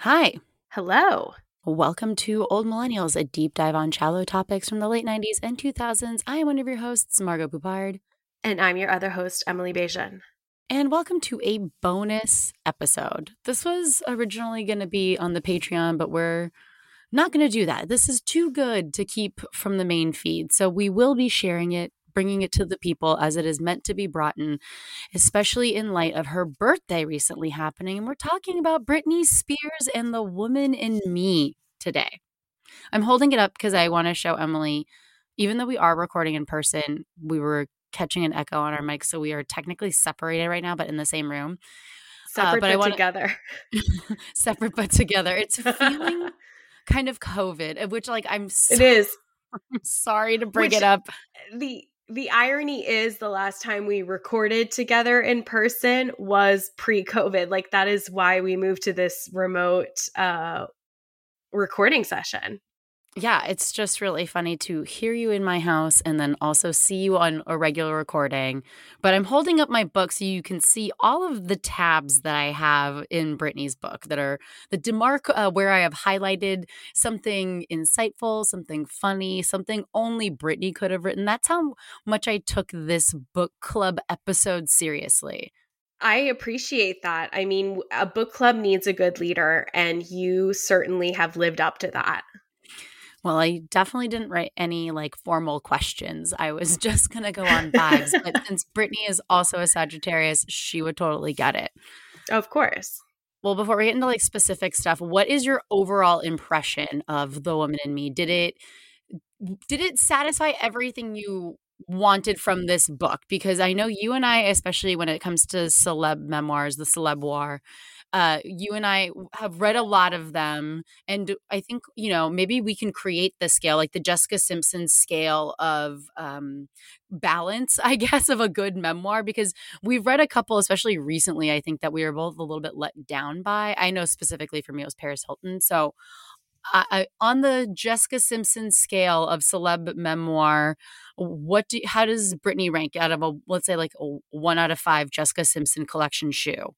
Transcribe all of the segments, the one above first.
Hi. Hello. Welcome to Old Millennials, a deep dive on shallow topics from the late 90s and 2000s. I am one of your hosts, Margot Poupard. And I'm your other host, Emily Bejan. And welcome to a bonus episode. This was originally going to be on the Patreon, but we're not going to do that. This is too good to keep from the main feed. So we will be sharing it bringing it to the people as it is meant to be brought in, especially in light of her birthday recently happening. And we're talking about Britney Spears and the woman in me today. I'm holding it up because I want to show Emily, even though we are recording in person, we were catching an echo on our mic. So we are technically separated right now, but in the same room. Separate uh, but, but wanna, together. separate but together. It's feeling kind of COVID, of which like I'm so, It is. I'm sorry to bring which, it up. The the irony is the last time we recorded together in person was pre-covid like that is why we moved to this remote uh recording session yeah, it's just really funny to hear you in my house and then also see you on a regular recording. But I'm holding up my book so you can see all of the tabs that I have in Britney's book that are the demarc uh, where I have highlighted something insightful, something funny, something only Britney could have written. That's how much I took this book club episode seriously. I appreciate that. I mean, a book club needs a good leader, and you certainly have lived up to that. Well, I definitely didn't write any like formal questions. I was just going to go on vibes. but since Britney is also a Sagittarius, she would totally get it. Of course. Well, before we get into like specific stuff, what is your overall impression of The Woman in Me? Did it did it satisfy everything you wanted from this book? Because I know you and I, especially when it comes to celeb memoirs, the celeb war, uh, you and I have read a lot of them, and I think you know maybe we can create the scale, like the Jessica Simpson scale of um, balance, I guess, of a good memoir. Because we've read a couple, especially recently. I think that we were both a little bit let down by. I know specifically for me, it was Paris Hilton. So I, on the Jessica Simpson scale of celeb memoir, what do how does Britney rank out of a let's say like a one out of five Jessica Simpson collection shoe?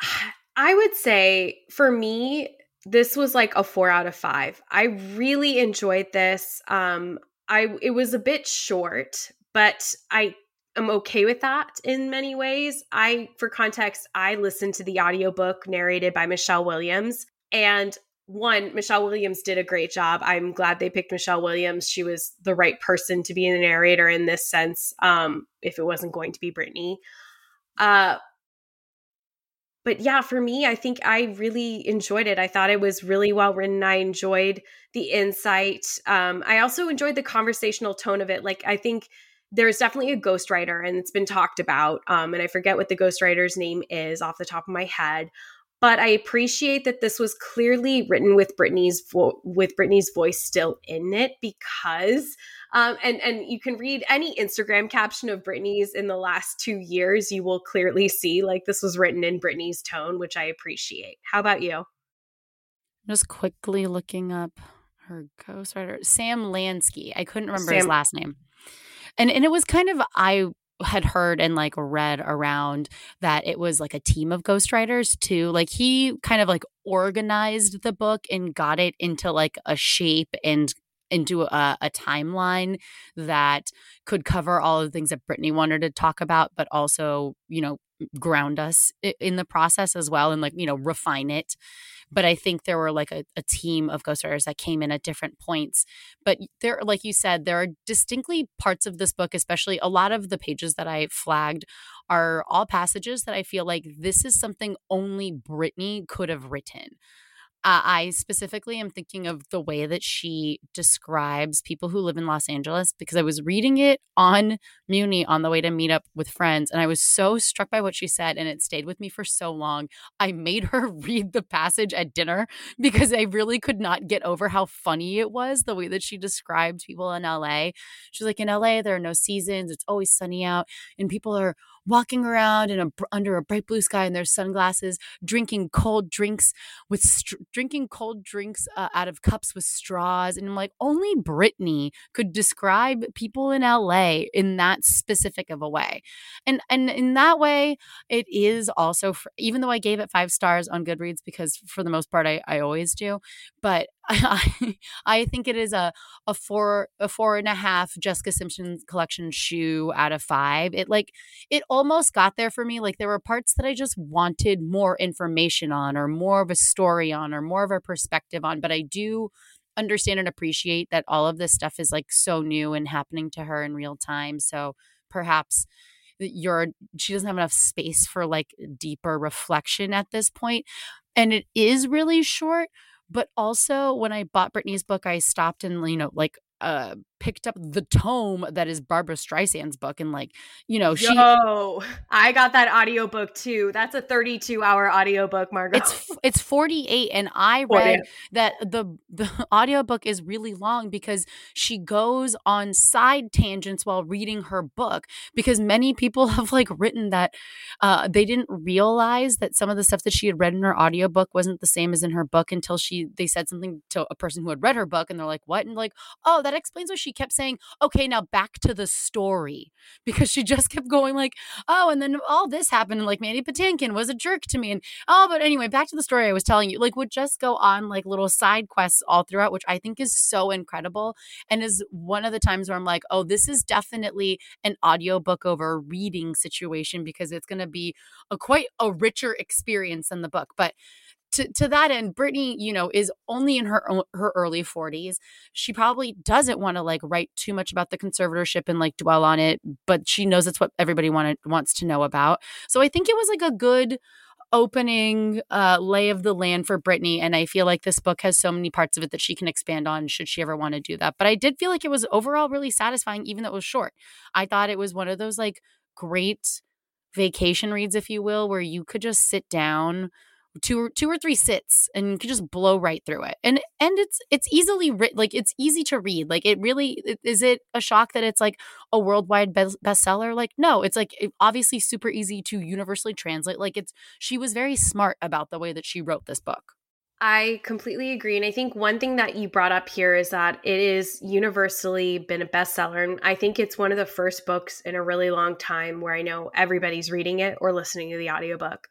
I would say for me, this was like a four out of five. I really enjoyed this. Um, I it was a bit short, but I am okay with that in many ways. I, for context, I listened to the audiobook narrated by Michelle Williams. And one, Michelle Williams did a great job. I'm glad they picked Michelle Williams. She was the right person to be the narrator in this sense, um, if it wasn't going to be Britney. Uh, but yeah, for me, I think I really enjoyed it. I thought it was really well written. I enjoyed the insight. Um, I also enjoyed the conversational tone of it. Like, I think there's definitely a ghostwriter, and it's been talked about. Um, and I forget what the ghostwriter's name is off the top of my head. but I appreciate that this was clearly written with Britney's vo- with Britney's voice still in it because um, and and you can read any Instagram caption of Britney's in the last two years, you will clearly see like this was written in Britney's tone, which I appreciate. How about you? Just quickly looking up her ghostwriter, Sam Lansky. I couldn't remember Sam- his last name. And and it was kind of I had heard and like read around that it was like a team of ghostwriters too. Like he kind of like organized the book and got it into like a shape and into a, a timeline that could cover all of the things that Britney wanted to talk about, but also, you know, ground us in the process as well and like, you know, refine it but I think there were like a, a team of ghostwriters that came in at different points. But there, like you said, there are distinctly parts of this book, especially a lot of the pages that I flagged are all passages that I feel like this is something only Britney could have written. Uh, I specifically am thinking of the way that she describes people who live in Los Angeles because I was reading it on Muni on the way to meet up with friends, and I was so struck by what she said, and it stayed with me for so long. I made her read the passage at dinner because I really could not get over how funny it was the way that she described people in LA. She's like, in LA, there are no seasons, it's always sunny out, and people are walking around in a, under a bright blue sky in their sunglasses, drinking cold drinks with drinking cold drinks uh, out of cups with straws. And I'm like, only Britney could describe people in LA in that specific of a way. And and in that way, it is also, even though I gave it five stars on Goodreads because for the most part I, I always do, but I, I think it is a a four a four and a half Jessica Simpson collection shoe out of five. It like it almost got there for me. Like there were parts that I just wanted more information on, or more of a story on, or more of a perspective on. But I do understand and appreciate that all of this stuff is like so new and happening to her in real time. So perhaps you're she doesn't have enough space for like deeper reflection at this point and it is really short but also, when I bought Britney's book, I stopped and, you know, like uh picked up the tome that is Barbra Streisand's book and like you know she Yo, I got that audiobook too. That's a 32 hour audiobook, Margaret. It's it's 48 and I read 48. that the the audiobook is really long because she goes on side tangents while reading her book because many people have like written that uh they didn't realize that some of the stuff that she had read in her audiobook wasn't the same as in her book until she they said something to a person who had read her book and they're like what and like oh that explains why she kept saying, okay, now back to the story. Because she just kept going like, oh, and then all this happened. And like Mandy Patinkin was a jerk to me. And oh, but anyway, back to the story I was telling you, like would just go on like little side quests all throughout, which I think is so incredible. And is one of the times where I'm like, oh, this is definitely an audiobook over reading situation because it's going to be a quite a richer experience than the book. But to, to that end, Britney, you know, is only in her her early 40s. She probably doesn't want to like write too much about the conservatorship and like dwell on it, but she knows it's what everybody wanted wants to know about. So I think it was like a good opening uh, lay of the land for Britney. And I feel like this book has so many parts of it that she can expand on should she ever want to do that. But I did feel like it was overall really satisfying, even though it was short. I thought it was one of those like great vacation reads, if you will, where you could just sit down two or two or three sits and you can just blow right through it and and it's it's easily written like it's easy to read like it really is it a shock that it's like a worldwide bestseller like no it's like obviously super easy to universally translate like it's she was very smart about the way that she wrote this book I completely agree. And I think one thing that you brought up here is that it is universally been a bestseller. And I think it's one of the first books in a really long time where I know everybody's reading it or listening to the audiobook.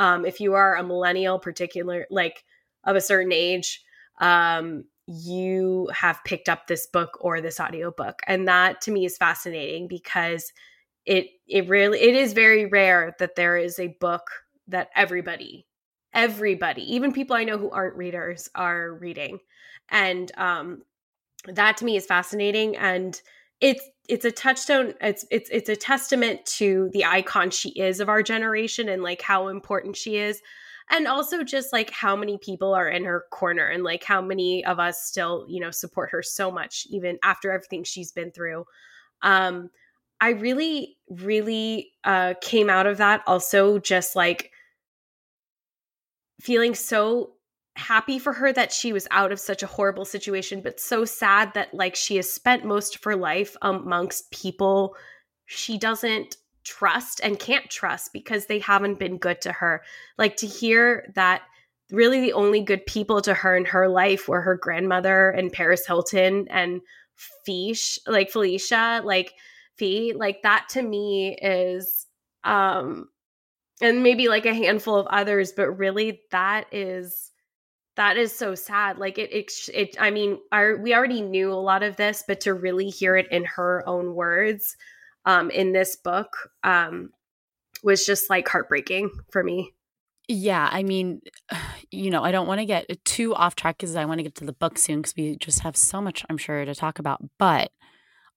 Um, if you are a millennial, particular like of a certain age, um, you have picked up this book or this audiobook. And that to me is fascinating because it it really it is very rare that there is a book that everybody everybody even people i know who aren't readers are reading and um that to me is fascinating and it's it's a touchstone it's it's it's a testament to the icon she is of our generation and like how important she is. And also just like how many people are in her corner and like how many of us still you know support her so much even after everything she's been through. Um i really really uh came out of that also just like feeling so happy for her that she was out of such a horrible situation, but so sad that like she has spent most of her life amongst people she doesn't trust and can't trust because they haven't been good to her. Like to hear that really the only good people to her in her life were her grandmother and Paris Hilton and Fish, like Felicia, like Fee, like that to me is um and maybe like a handful of others, but really that is that is so sad. Like it, it, it I mean, our, we already knew a lot of this, but to really hear it in her own words, um, in this book, um, was just like heartbreaking for me. Yeah, I mean, you know, I don't want to get too off track because I want to get to the book soon because we just have so much, I'm sure, to talk about. But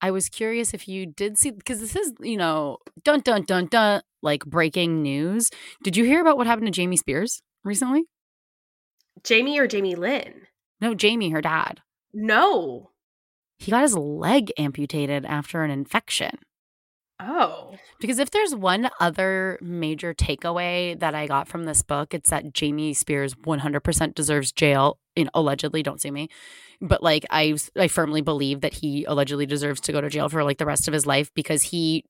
I was curious if you did see because this is, you know, dun dun dun dun, like breaking news. Did you hear about what happened to Jamie Spears recently? Jamie or Jamie Lynn? No, Jamie, her dad. No. He got his leg amputated after an infection. Oh. Because if there's one other major takeaway that I got from this book, it's that Jamie Spears 100% deserves jail. In allegedly, don't sue me. But like I I firmly believe that he allegedly deserves to go to jail for like the rest of his life because he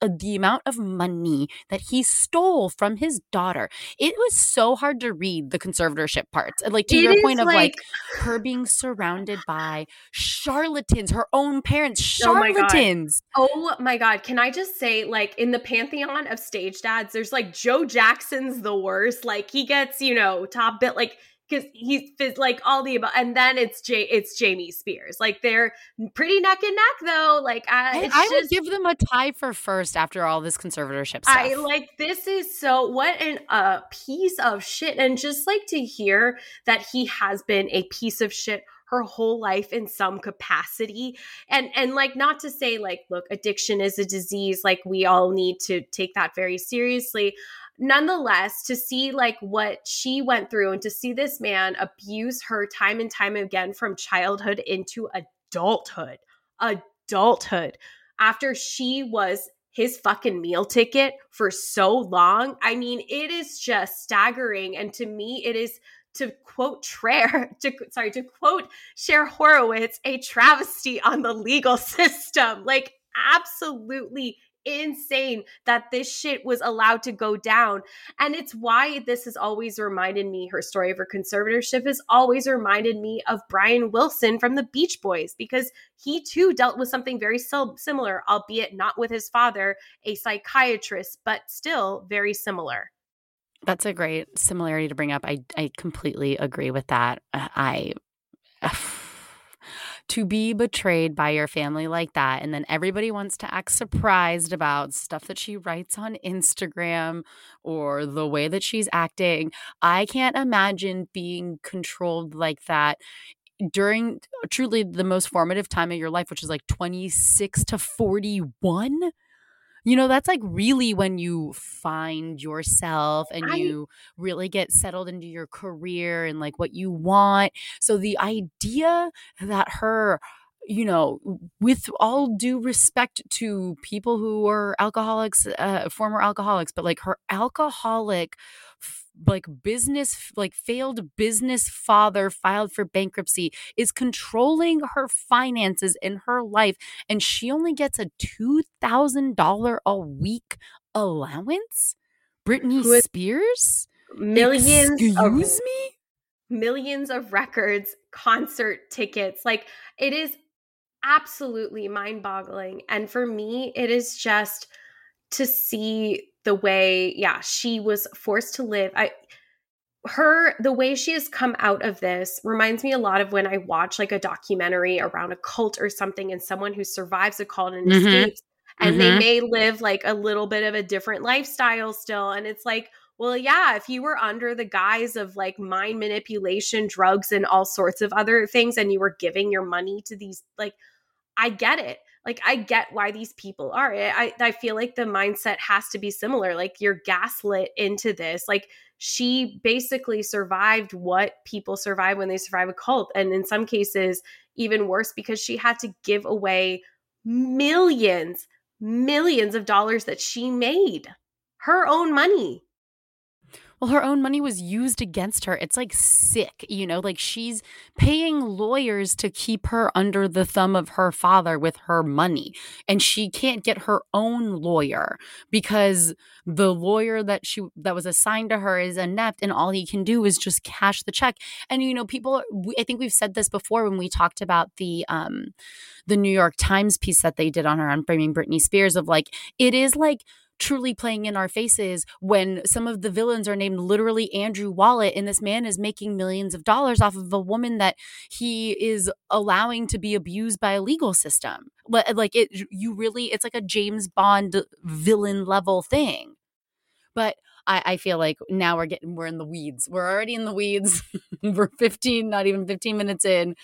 uh, the amount of money that he stole from his daughter. It was so hard to read the conservatorship parts. Like to it your point of like, like, her being surrounded by charlatans, her own parents, charlatans. Oh my, oh my god, can I just say like in the pantheon of stage dads, there's like Joe Jackson's the worst. Like he gets, you know, top bit like because he's like all the above, and then it's J it's Jamie Spears. Like they're pretty neck and neck though. Like I, I would give them a tie for first after all this conservatorship stuff. I like this is so what an a uh, piece of shit, and just like to hear that he has been a piece of shit her whole life in some capacity and and like not to say like look addiction is a disease like we all need to take that very seriously nonetheless, to see like what she went through and to see this man abuse her time and time again from childhood into adulthood, adulthood, after she was his fucking meal ticket for so long. I mean, it is just staggering. And to me, it is to quote Cher, to sorry, to quote Cher Horowitz, a travesty on the legal system. Like absolutely insane that this shit was allowed to go down. And it's why this has always reminded me, her story of her conservatorship has always reminded me of Brian Wilson from the Beach Boys, because he too dealt with something very similar, albeit not with his father, a psychiatrist, but still very similar. That's a great similarity to bring up. I, I completely agree with that. I. to be betrayed by your family like that. And then everybody wants to act surprised about stuff that she writes on Instagram or the way that she's acting. I can't imagine being controlled like that during truly the most formative time of your life, which is like 26 to 41 you know that's like really when you find yourself and I, you really get settled into your career and like what you want. So the idea that her you know with all due respect to people who are alcoholics uh, former alcoholics but like her alcoholic like business like failed business father filed for bankruptcy is controlling her finances in her life and she only gets a $2000 a week allowance? Britney With spears? Millions excuse of, me? millions of records concert tickets like it is absolutely mind-boggling and for me it is just to see the way yeah she was forced to live i her the way she has come out of this reminds me a lot of when i watch like a documentary around a cult or something and someone who survives a cult and mm-hmm. escapes and mm-hmm. they may live like a little bit of a different lifestyle still and it's like well yeah if you were under the guise of like mind manipulation drugs and all sorts of other things and you were giving your money to these like i get it like I get why these people are. Eh, I I feel like the mindset has to be similar. Like you're gaslit into this. Like she basically survived what people survive when they survive a cult and in some cases even worse because she had to give away millions millions of dollars that she made her own money well, her own money was used against her. It's like sick, you know, like she's paying lawyers to keep her under the thumb of her father with her money. And she can't get her own lawyer because the lawyer that she that was assigned to her is inept and all he can do is just cash the check. And you know, people I think we've said this before when we talked about the um the New York Times piece that they did on her on framing Britney Spears of like it is like truly playing in our faces when some of the villains are named literally Andrew Wallet and this man is making millions of dollars off of a woman that he is allowing to be abused by a legal system. Like it you really it's like a James Bond villain level thing. But I, I feel like now we're getting we're in the weeds. We're already in the weeds. we're 15, not even 15 minutes in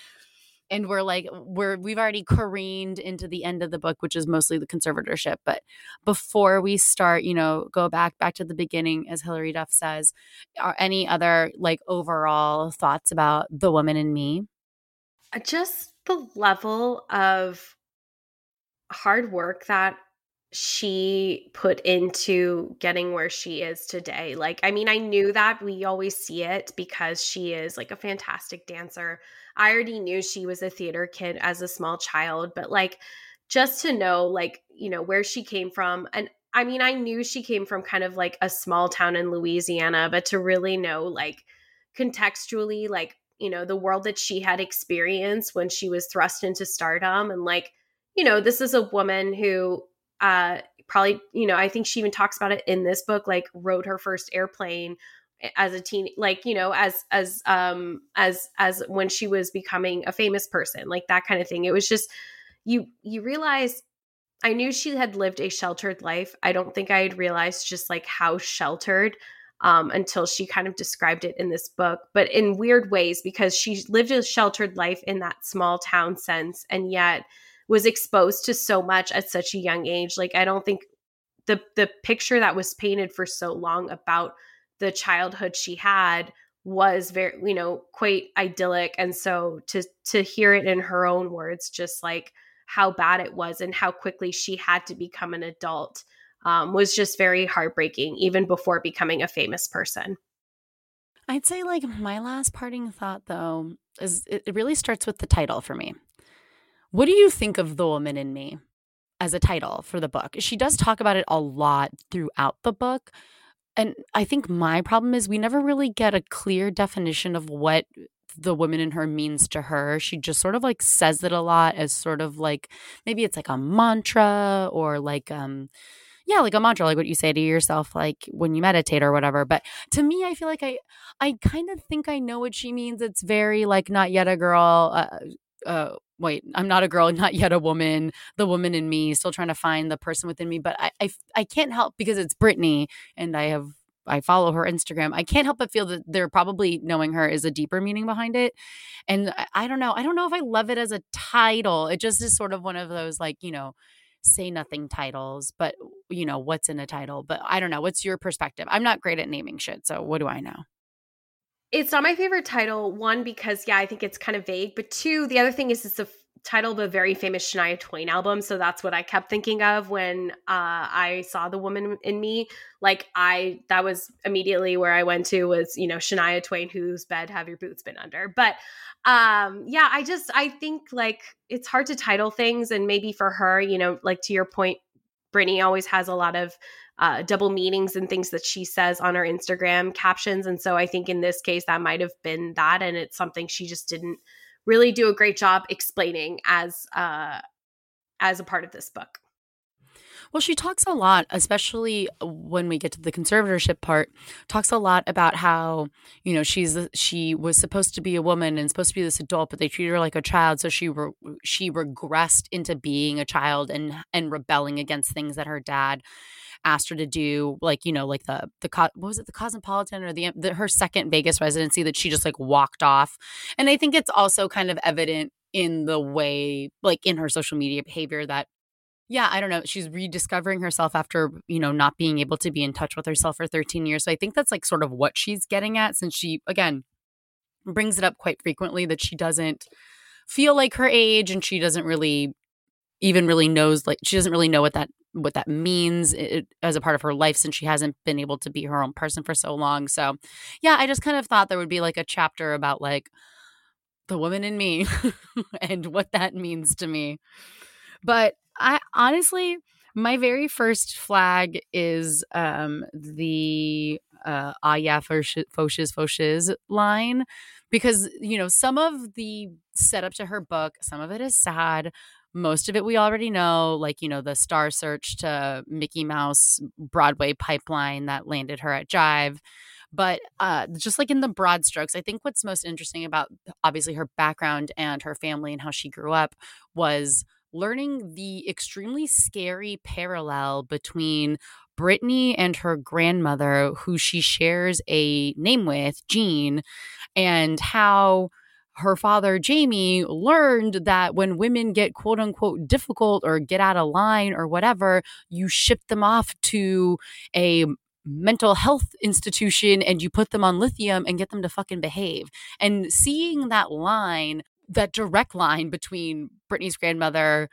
and we're like we're we've already careened into the end of the book which is mostly the conservatorship but before we start you know go back back to the beginning as hilary duff says are any other like overall thoughts about the woman in me uh, just the level of hard work that she put into getting where she is today. Like, I mean, I knew that we always see it because she is like a fantastic dancer. I already knew she was a theater kid as a small child, but like, just to know, like, you know, where she came from. And I mean, I knew she came from kind of like a small town in Louisiana, but to really know, like, contextually, like, you know, the world that she had experienced when she was thrust into stardom and like, you know, this is a woman who uh probably you know i think she even talks about it in this book like rode her first airplane as a teen like you know as as um as as when she was becoming a famous person like that kind of thing it was just you you realize i knew she had lived a sheltered life i don't think i had realized just like how sheltered um, until she kind of described it in this book, but in weird ways because she lived a sheltered life in that small town sense, and yet was exposed to so much at such a young age. Like I don't think the the picture that was painted for so long about the childhood she had was very you know quite idyllic and so to to hear it in her own words just like how bad it was and how quickly she had to become an adult um, was just very heartbreaking even before becoming a famous person i'd say like my last parting thought though is it really starts with the title for me what do you think of The Woman in Me as a title for the book? She does talk about it a lot throughout the book. And I think my problem is we never really get a clear definition of what the woman in her means to her. She just sort of like says it a lot as sort of like maybe it's like a mantra or like um yeah, like a mantra, like what you say to yourself, like when you meditate or whatever. But to me, I feel like I, I kind of think I know what she means. It's very like not yet a girl, uh, uh, wait, I'm not a girl, not yet a woman, the woman in me, still trying to find the person within me. But I, I, I can't help because it's Britney and I have I follow her Instagram. I can't help but feel that they're probably knowing her is a deeper meaning behind it. And I, I, don't know. I don't know if I love it as a title. It just is sort of one of those like, you know, say nothing titles, but you know, what's in a title. But I don't know. What's your perspective? I'm not great at naming shit. So what do I know? It's not my favorite title. One, because yeah, I think it's kind of vague. But two, the other thing is it's f- title of a very famous Shania Twain album. So that's what I kept thinking of when uh, I saw The Woman in Me. Like I, that was immediately where I went to was you know Shania Twain, whose bed have your boots been under. But um, yeah, I just I think like it's hard to title things, and maybe for her, you know, like to your point, Britney always has a lot of uh, double meanings and things that she says on her Instagram captions. And so I think in this case, that might have been that. And it's something she just didn't really do a great job explaining as uh, as a part of this book. Well, she talks a lot, especially when we get to the conservatorship part, talks a lot about how, you know, she's she was supposed to be a woman and supposed to be this adult, but they treated her like a child, so she re- she regressed into being a child and and rebelling against things that her dad asked her to do like you know like the the what was it the cosmopolitan or the, um, the her second vegas residency that she just like walked off. And i think it's also kind of evident in the way like in her social media behavior that yeah i don't know she's rediscovering herself after you know not being able to be in touch with herself for 13 years. So i think that's like sort of what she's getting at since she again brings it up quite frequently that she doesn't feel like her age and she doesn't really even really knows like she doesn't really know what that what that means it, as a part of her life since she hasn't been able to be her own person for so long. So, yeah, I just kind of thought there would be like a chapter about like the woman in me and what that means to me. But I honestly, my very first flag is um, the uh, ah yeah foshes foshes line because you know some of the setup to her book, some of it is sad. Most of it we already know, like, you know, the star search to Mickey Mouse Broadway pipeline that landed her at Jive. But uh, just like in the broad strokes, I think what's most interesting about obviously her background and her family and how she grew up was learning the extremely scary parallel between Britney and her grandmother, who she shares a name with, Jean, and how her father, Jamie, learned that when women get quote unquote difficult or get out of line or whatever, you ship them off to a mental health institution and you put them on lithium and get them to fucking behave. And seeing that line, that direct line between Britney's grandmother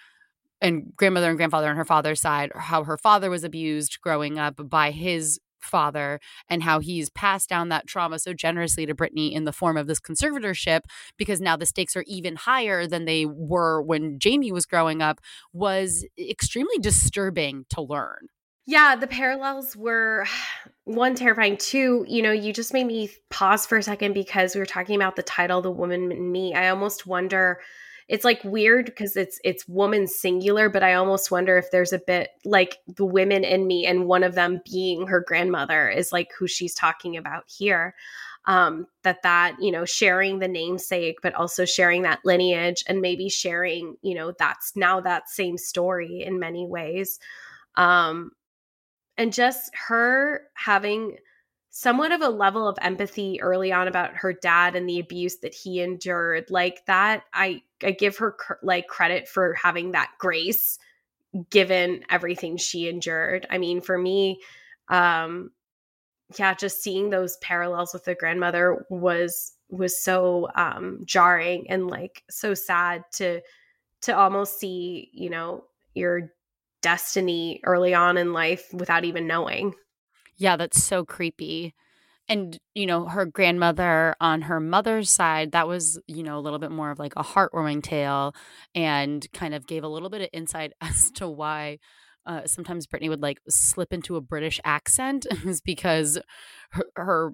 and grandmother and grandfather on her father's side, how her father was abused growing up by his father and how he's passed down that trauma so generously to Britney in the form of this conservatorship because now the stakes are even higher than they were when Jamie was growing up was extremely disturbing to learn. Yeah, the parallels were one terrifying. Two, you know, you just made me pause for a second because we were talking about the title, The Woman in Me. I almost wonder it's like weird because it's it's woman singular but i almost wonder if there's a bit like the women in me and one of them being her grandmother is like who she's talking about here um that that you know sharing the namesake but also sharing that lineage and maybe sharing you know that's now that same story in many ways um and just her having somewhat of a level of empathy early on about her dad and the abuse that he endured like that i i give her cr- like credit for having that grace given everything she endured. I mean for me um yeah just seeing those parallels with the grandmother was was so um jarring and like so sad to to almost see you know your destiny early on in life without even knowing yeah, that's so creepy. And, you know, her grandmother on her mother's side, that was, you know, a little bit more of like a heartwarming tale and kind of gave a little bit of insight as to why uh, sometimes Britney would like slip into a British accent is because her, her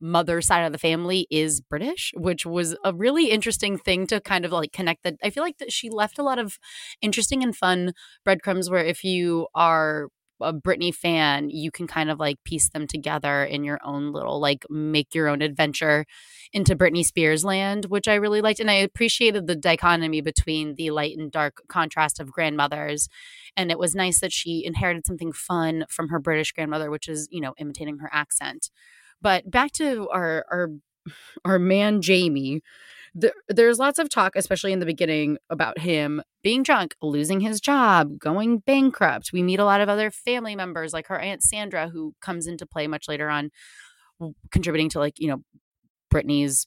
mother side of the family is British, which was a really interesting thing to kind of like connect that. I feel like that she left a lot of interesting and fun breadcrumbs where if you are a Britney fan, you can kind of like piece them together in your own little like make your own adventure into Britney Spears land, which I really liked. And I appreciated the dichotomy between the light and dark contrast of grandmothers. And it was nice that she inherited something fun from her British grandmother, which is, you know, imitating her accent. But back to our our our man Jamie there's lots of talk, especially in the beginning, about him being drunk, losing his job, going bankrupt. We meet a lot of other family members, like her aunt Sandra, who comes into play much later on, contributing to like you know Britney's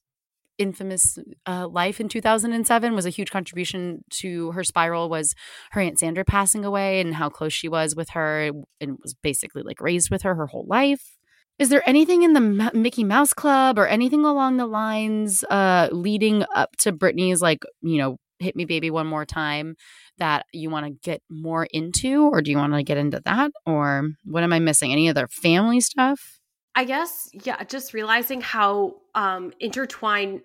infamous uh, life in 2007 was a huge contribution to her spiral was her aunt sandra passing away and how close she was with her and was basically like raised with her her whole life is there anything in the Mickey Mouse Club or anything along the lines uh, leading up to Britney's like, you know, hit me baby one more time that you want to get more into or do you want to get into that or what am I missing? Any other family stuff? I guess yeah, just realizing how um intertwined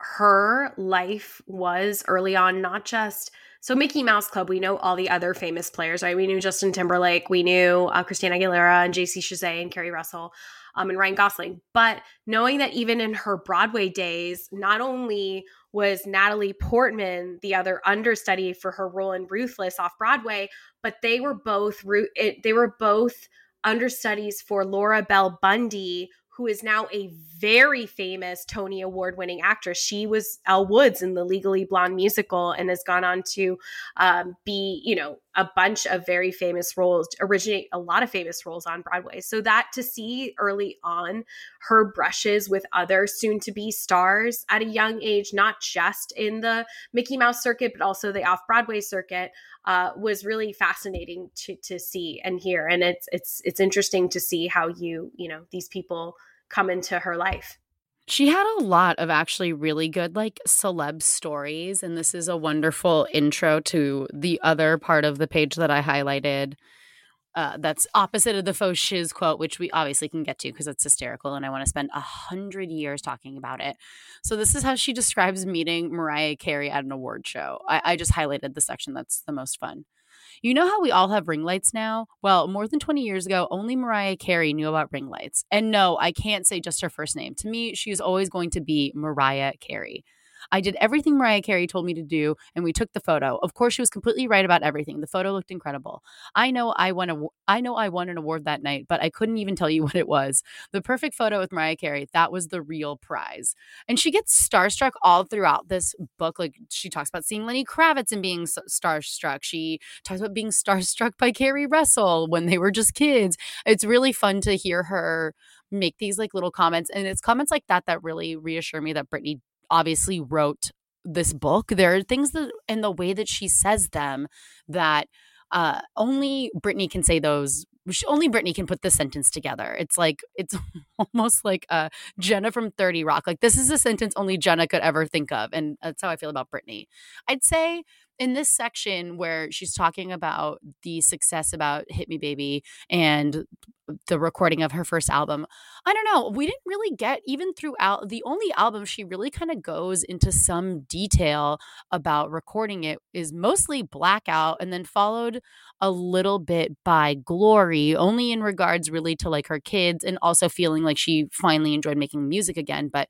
her life was early on, not just so Mickey Mouse Club, we know all the other famous players, right? We knew Justin Timberlake, we knew uh, Christina Aguilera and JC Chasez and Keri Russell um, and Ryan Gosling. But knowing that even in her Broadway days, not only was Natalie Portman the other understudy for her role in Ruthless off Broadway, but they were both they were both understudies for Laura Bell Bundy, who is now a very famous Tony Award winning actress. She was Elle Woods in the Legally Blonde musical and has gone on to um, be, you know, a bunch of very famous roles, originate a lot of famous roles on Broadway. So that to see early on her brushes with other soon to be stars at a young age, not just in the Mickey Mouse circuit, but also the off Broadway circuit, uh, was really fascinating to to see and hear. And it's it's it's interesting to see how you you know these people come into her life. She had a lot of actually really good like celeb stories and this is a wonderful intro to the other part of the page that I highlighted. Uh, that's opposite of the faux shiz quote, which we obviously can get to because it's hysterical and I want to spend a hundred years talking about it. So this is how she describes meeting Mariah Carey at an award show. I, I just highlighted the section that's the most fun. You know how we all have ring lights now? Well, more than 20 years ago, only Mariah Carey knew about ring lights. And no, I can't say just her first name. To me, she is always going to be Mariah Carey. I did everything Mariah Carey told me to do, and we took the photo. Of course, she was completely right about everything. The photo looked incredible. I know I won a, I know I won an award that night, but I couldn't even tell you what it was. The perfect photo with Mariah Carey, that was the real prize. And she gets starstruck all throughout this book. Like she talks about seeing Lenny Kravitz and being starstruck. She talks about being starstruck by Keri Russell when they were just kids. It's really fun to hear her make these like little comments and it's comments like that that really reassure me that Britney obviously wrote this book, there are things that in the way that she says them that uh, only Britney can say those. Only Britney can put the sentence together. It's like it's almost like uh, Jenna from Thirty Rock. Like this is a sentence only Jenna could ever think of, and that's how I feel about Britney. I'd say in this section where she's talking about the success about Hit Me Baby and the recording of her first album. I don't know. We didn't really get even throughout the only album she really kind of goes into some detail about recording it is mostly Blackout and then followed a little bit by Glory, only in regards really to like her kids and also feeling like she finally enjoyed making music again, but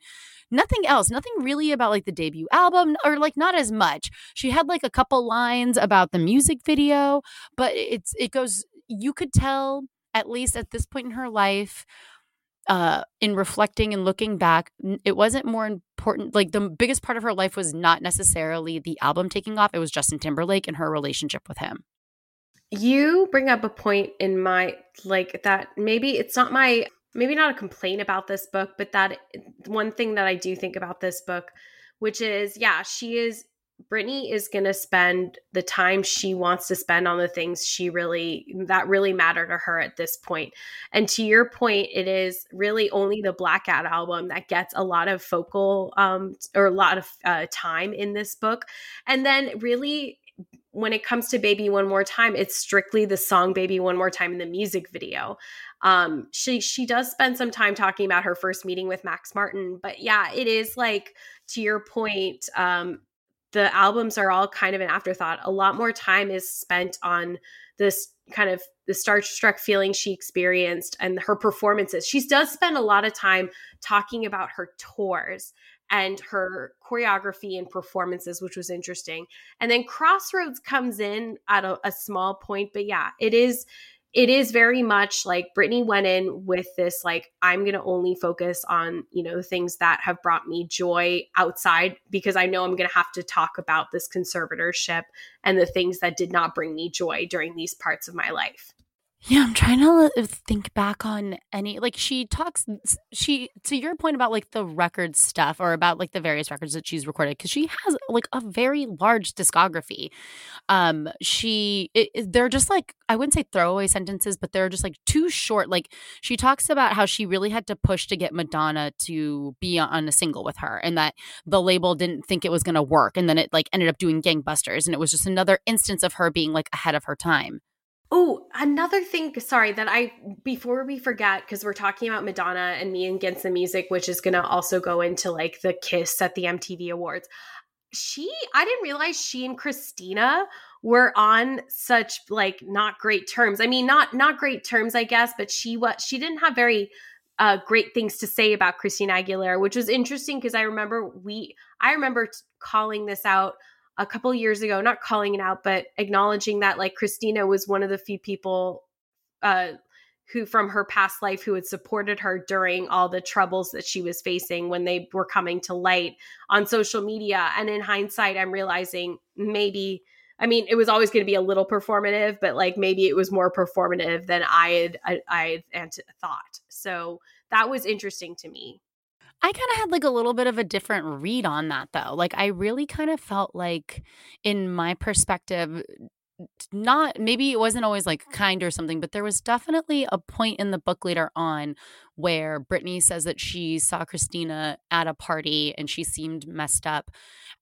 nothing else, nothing really about like the debut album or like not as much. She had like a couple lines about the music video, but it's it goes you could tell at least at this point in her life, uh, in reflecting and looking back, it wasn't more important. Like the biggest part of her life was not necessarily the album taking off, it was Justin Timberlake and her relationship with him. You bring up a point in my, like, that maybe it's not my, maybe not a complaint about this book, but that one thing that I do think about this book, which is, yeah, she is Britney is going to spend the time she wants to spend on the things she really that really matter to her at this point. And to your point, it is really only the Blackout album that gets a lot of focal um, or a lot of uh, time in this book. And then really when it comes to Baby One More Time, it's strictly the song Baby One More Time in the music video. Um, she she does spend some time talking about her first meeting with Max Martin, but yeah, it is like to your point, um, the albums are all kind of an afterthought. A lot more time is spent on this kind of the starstruck feeling she experienced and her performances. She does spend a lot of time talking about her tours and her choreography and performances, which was interesting. And then Crossroads comes in at a, a small point, but yeah, it is it is very much like Britney went in with this like I'm going to only focus on, you know, things that have brought me joy outside because I know I'm going to have to talk about this conservatorship and the things that did not bring me joy during these parts of my life. Yeah, I'm trying to think back on any like she talks she to your point about like the record stuff or about like the various records that she's recorded cuz she has like a very large discography. Um she it, they're just like I wouldn't say throwaway sentences but they're just like too short like she talks about how she really had to push to get Madonna to be on a single with her and that the label didn't think it was going to work and then it like ended up doing gangbusters and it was just another instance of her being like ahead of her time. Oh, another thing, sorry, that I, before we forget, because we're talking about Madonna and me against the music, which is going to also go into like the kiss at the MTV Awards. She, I didn't realize she and Christina were on such like not great terms. I mean, not, not great terms, I guess, but she was, she didn't have very, uh, great things to say about Christina Aguilera, which was interesting because I remember we, I remember calling this out a couple years ago, not calling it out, but acknowledging that like Christina was one of the few people uh, who from her past life who had supported her during all the troubles that she was facing when they were coming to light on social media. And in hindsight, I'm realizing maybe I mean, it was always going to be a little performative, but like maybe it was more performative than I had I, I had thought. So that was interesting to me. I kind of had like a little bit of a different read on that though. Like I really kind of felt like in my perspective not maybe it wasn't always like kind or something, but there was definitely a point in the book later on where Britney says that she saw Christina at a party and she seemed messed up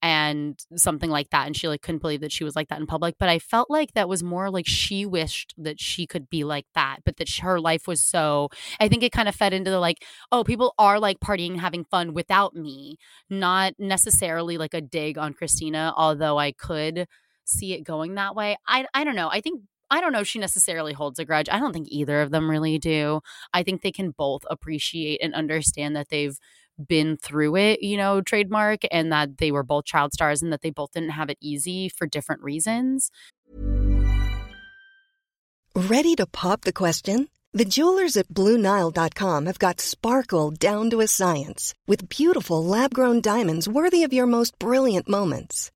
and something like that. And she like couldn't believe that she was like that in public. But I felt like that was more like she wished that she could be like that, but that her life was so I think it kind of fed into the like, oh, people are like partying, having fun without me, not necessarily like a dig on Christina, although I could see it going that way. I I don't know. I think I don't know if she necessarily holds a grudge. I don't think either of them really do. I think they can both appreciate and understand that they've been through it, you know, trademark, and that they were both child stars and that they both didn't have it easy for different reasons. Ready to pop the question? The jewelers at Bluenile.com have got sparkle down to a science with beautiful lab grown diamonds worthy of your most brilliant moments.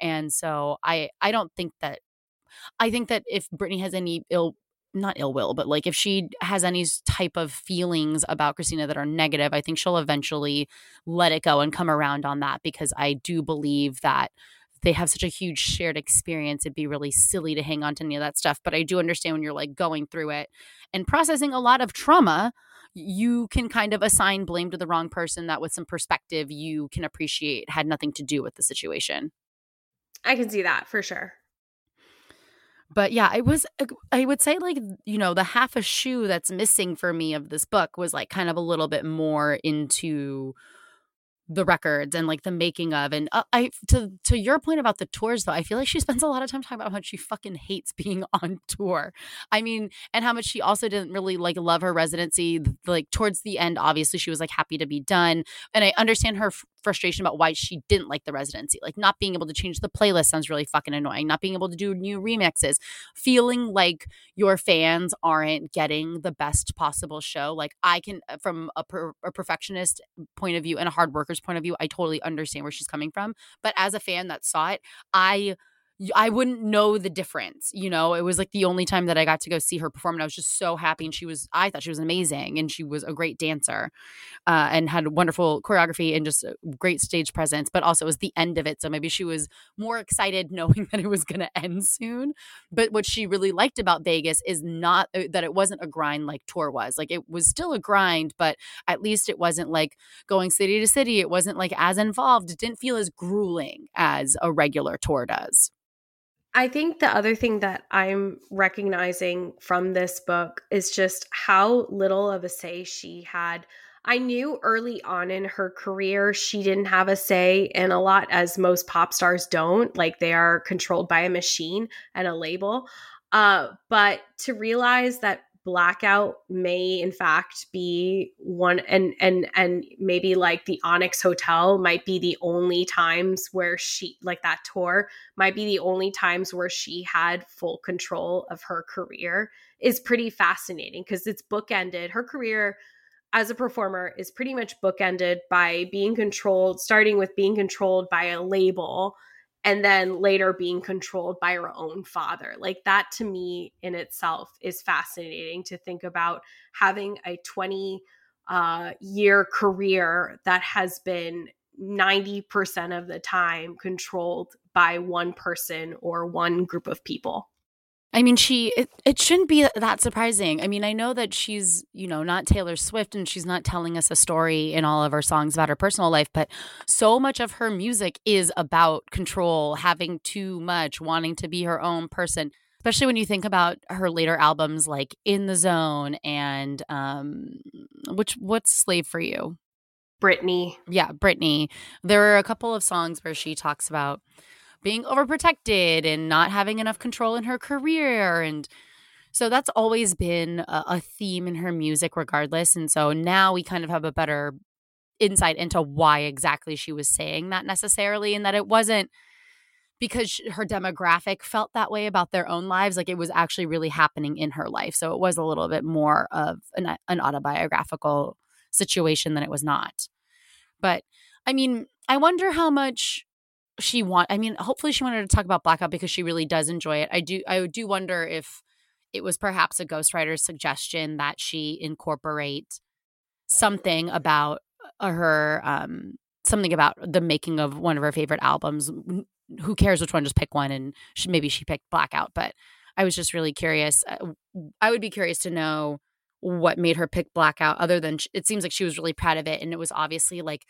And so I I don't think that I think that if Britney has any ill not ill will, but like if she has any type of feelings about Christina that are negative, I think she'll eventually let it go and come around on that because I do believe that they have such a huge shared experience. It'd be really silly to hang on to any of that stuff. But I do understand when you're like going through it and processing a lot of trauma, you can kind of assign blame to the wrong person that with some perspective you can appreciate had nothing to do with the situation. I can see that for sure. But yeah, I was, I would say, like, you know, the half a shoe that's missing for me of this book was like kind of a little bit more into the records and like the making of and uh, I to to your point about the tours though I feel like she spends a lot of time talking about how much she fucking hates being on tour. I mean, and how much she also didn't really like love her residency like towards the end obviously she was like happy to be done and I understand her frustration about why she didn't like the residency. Like not being able to change the playlist sounds really fucking annoying. Not being able to do new remixes, feeling like your fans aren't getting the best possible show. Like I can uh, from a, per, a perfectionist point of view and a hard worker's point of view, I totally understand where she's coming from. But as a fan that saw it, I I wouldn't know the difference. You know, it was like the only time that I got to go see her perform, and I was just so happy. And she was, I thought she was amazing, and she was a great dancer, uh, and had wonderful choreography and just great stage presence. But also, it was the end of it, so maybe she was more excited knowing that it was going to end soon. But what she really liked about Vegas is not uh, that it wasn't a grind like tour was. Like it was still a grind, but at least it wasn't like going city to city. It wasn't like as involved. It didn't feel as grueling as a regular tour does. I think the other thing that I'm recognizing from this book is just how little of a say she had. I knew early on in her career she didn't have a say in a lot, as most pop stars don't. Like they are controlled by a machine and a label. Uh, but to realize that blackout may in fact be one and and and maybe like the onyx hotel might be the only times where she like that tour might be the only times where she had full control of her career is pretty fascinating because it's bookended. Her career as a performer is pretty much bookended by being controlled starting with being controlled by a label and then later being controlled by her own father. Like that to me in itself is fascinating to think about having a 20 uh, year career that has been 90% of the time controlled by one person or one group of people. I mean, she, it, it shouldn't be that surprising. I mean, I know that she's, you know, not Taylor Swift and she's not telling us a story in all of her songs about her personal life, but so much of her music is about control, having too much, wanting to be her own person. Especially when you think about her later albums like In the Zone and um which what's Slave for You? Britney. Yeah, Britney. There are a couple of songs where she talks about being overprotected and not having enough control in her career. And so that's always been a, a, theme in her music regardless. And so now we kind of have a better insight into why exactly she was saying that necessarily and that it wasn't because her demographic felt that way about their own lives. Like it was actually really happening in her life. So it was a little bit more of an, an autobiographical situation than it was not. But i mean i wonder how much she want i mean hopefully she wanted to talk about blackout because she really does enjoy it. I do i do wonder if it was perhaps a ghostwriter's suggestion that she incorporate something about uh, her um something about the making of one of her favorite albums. Who cares which one just pick one and she, maybe she picked blackout but i was just really curious uh, i would be curious to know what made her pick blackout other than it seems like she was really proud of it and it was obviously like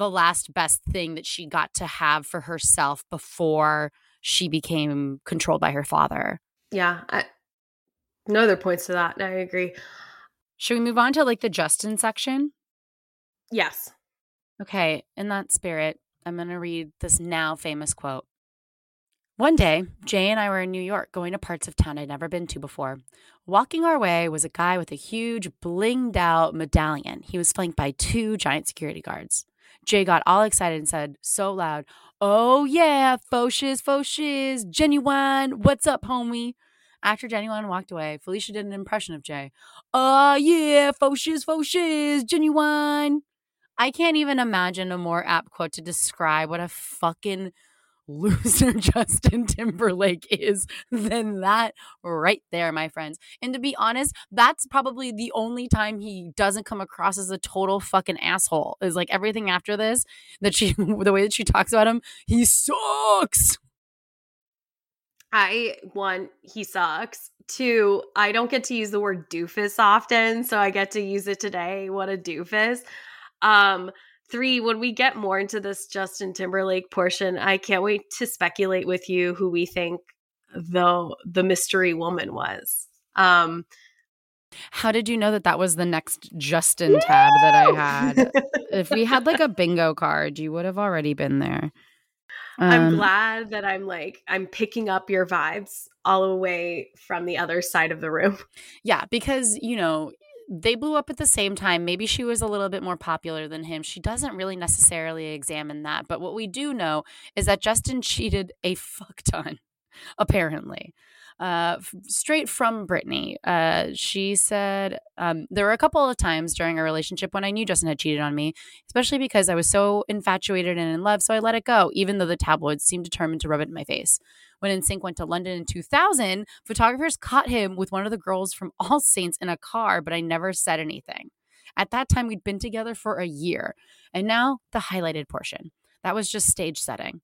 the last best thing that she got to have for herself before she became controlled by her father. Yeah. I, no other points to that. I agree. Should we move on to like the Justin section? Yes. Okay. In that spirit, I'm going to read this now famous quote. One day, Jay and I were in New York going to parts of town I'd never been to before. Walking our way was a guy with a huge, blinged out medallion. He was flanked by two giant security guards. Jay got all excited and said so loud, Oh yeah, faux shiz, Ginuwine, what's up, homie? After Ginuwine walked away, Felicia did an impression of Jay. Oh yeah, faux shiz, Ginuwine. I can't even imagine a more apt quote to describe what a fucking loser Justin Timberlake is than that right there, my friends. And to be honest, that's probably the only time he doesn't come across as a total fucking asshole. Is like everything after this that she, the way that she talks about him, he sucks. I one, he sucks. Two, I don't get to use the word doofus often, so I get to use it today. What a doofus. Um, Three, when we get more into this Justin Timberlake portion, I can't wait to speculate with you who we think the the mystery woman was. Um, how did you know that that was the next Justin tab that I had? if we had like a bingo card, you would have already been there. Um, I'm glad that I'm like I'm picking up your vibes all the way from the other side of the room. Yeah, because you know, they blew up at the same time. Maybe she was a little bit more popular than him. She doesn't really necessarily examine that. But what we do know is that Justin cheated a fuck ton, apparently. Uh, straight from Britney. Uh, she said um, there were a couple of times during our relationship when I knew Justin had cheated on me, especially because I was so infatuated and in love, so I let it go, even though the tabloids seemed determined to rub it in my face. When NSYNC went to London in 2000, photographers caught him with one of the girls from All Saints in a car, but I never said anything. At that time, we'd been together for a year. And now, the highlighted portion. That was just stage setting.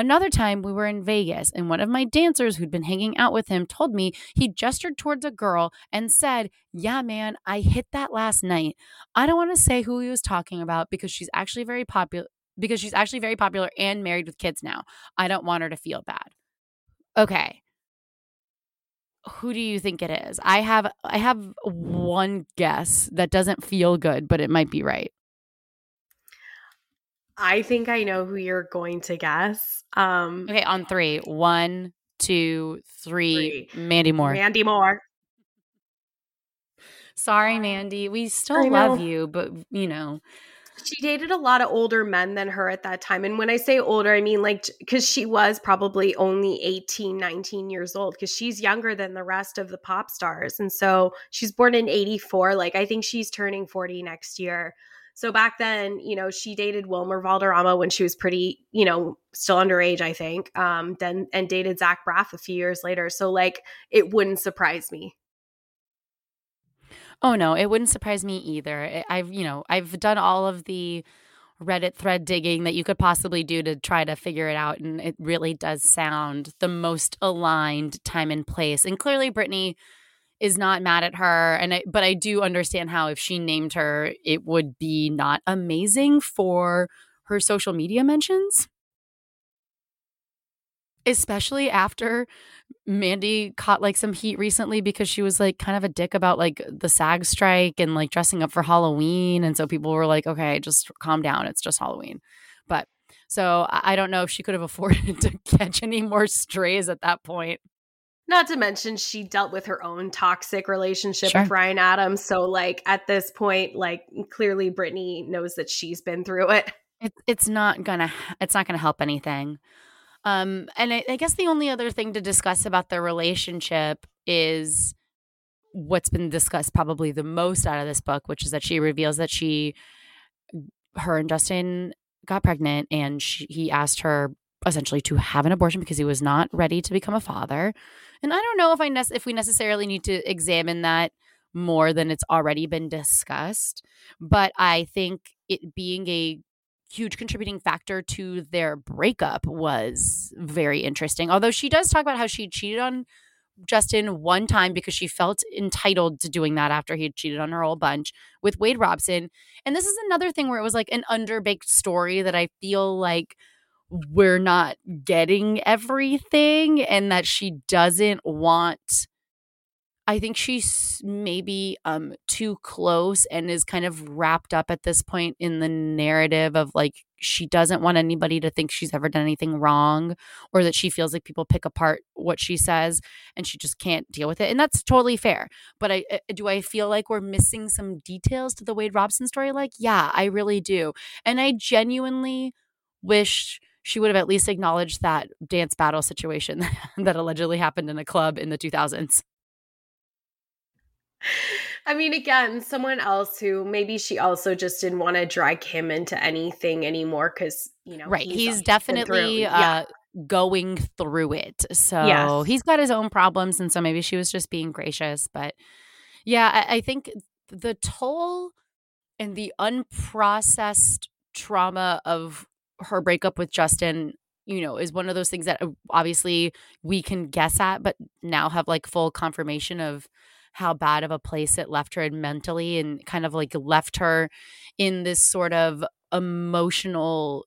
Another time, we were in Vegas, and one of my dancers who'd been hanging out with him told me he gestured towards a girl and said, Yeah, man, I hit that last night. I don't want to say who he was talking about because she's actually very popular. Because she's actually very popular and married with kids now. I don't want her to feel bad. Okay. Who do you think it is? I have I have one guess that doesn't feel good, but it might be right. I think I know who you're going to guess. Um Okay, on three. One, two, three. three. Mandy Moore. Mandy Moore. Sorry, Mandy. We still love you, but you know, she dated a lot of older men than her at that time and when i say older i mean like because she was probably only 18 19 years old because she's younger than the rest of the pop stars and so she's born in 84 like i think she's turning 40 next year so back then you know she dated wilmer valderrama when she was pretty you know still underage i think um then and dated zach braff a few years later so like it wouldn't surprise me Oh no, it wouldn't surprise me either. I've, you know, I've done all of the Reddit thread digging that you could possibly do to try to figure it out. And it really does sound the most aligned time and place. And clearly, Britney is not mad at her. And I, but I do understand how if she named her, it would be not amazing for her social media mentions. Especially after Mandy caught like some heat recently because she was like kind of a dick about like the SAG strike and like dressing up for Halloween. And so people were like, okay, just calm down. It's just Halloween. But so I don't know if she could have afforded to catch any more strays at that point. Not to mention, she dealt with her own toxic relationship Sure. with Ryan Adams. So, like, at this point, like, clearly Britney knows that she's been through it. It's it's not gonna it's not gonna help anything. Um, and I, I guess the only other thing to discuss about their relationship is what's been discussed probably the most out of this book, which is that she reveals that she, her and Justin got pregnant, and she, he asked her essentially to have an abortion because he was not ready to become a father. And I don't know if I nec- if we necessarily need to examine that more than it's already been discussed, but I think it being a huge contributing factor to their breakup was very interesting. Although she does talk about how she cheated on Justin one time because she felt entitled to doing that after he had cheated on her whole bunch with Wade Robson. And this is another thing where it was like an underbaked story that I feel like we're not getting everything and that she doesn't want I think she's maybe um too close and is kind of wrapped up at this point in the narrative of like she doesn't want anybody to think she's ever done anything wrong or that she feels like people pick apart what she says and she just can't deal with it and that's totally fair but I uh, do I feel like we're missing some details to the Wade Robson story? Like yeah I really do and I genuinely wish she would have at least acknowledged that dance battle situation that allegedly happened in a club in the 2000s I mean, again, someone else who maybe she also just didn't want to drag him into anything anymore because, you know, right he's, been definitely uh going through it. So Yes. he's got his own problems and so maybe she was just being gracious but yeah I, I think the toll and the unprocessed trauma of her breakup with justin you know is one of those things that uh, obviously we can guess at but now have like full confirmation of how bad of a place it left her mentally and kind of like left her in this sort of emotional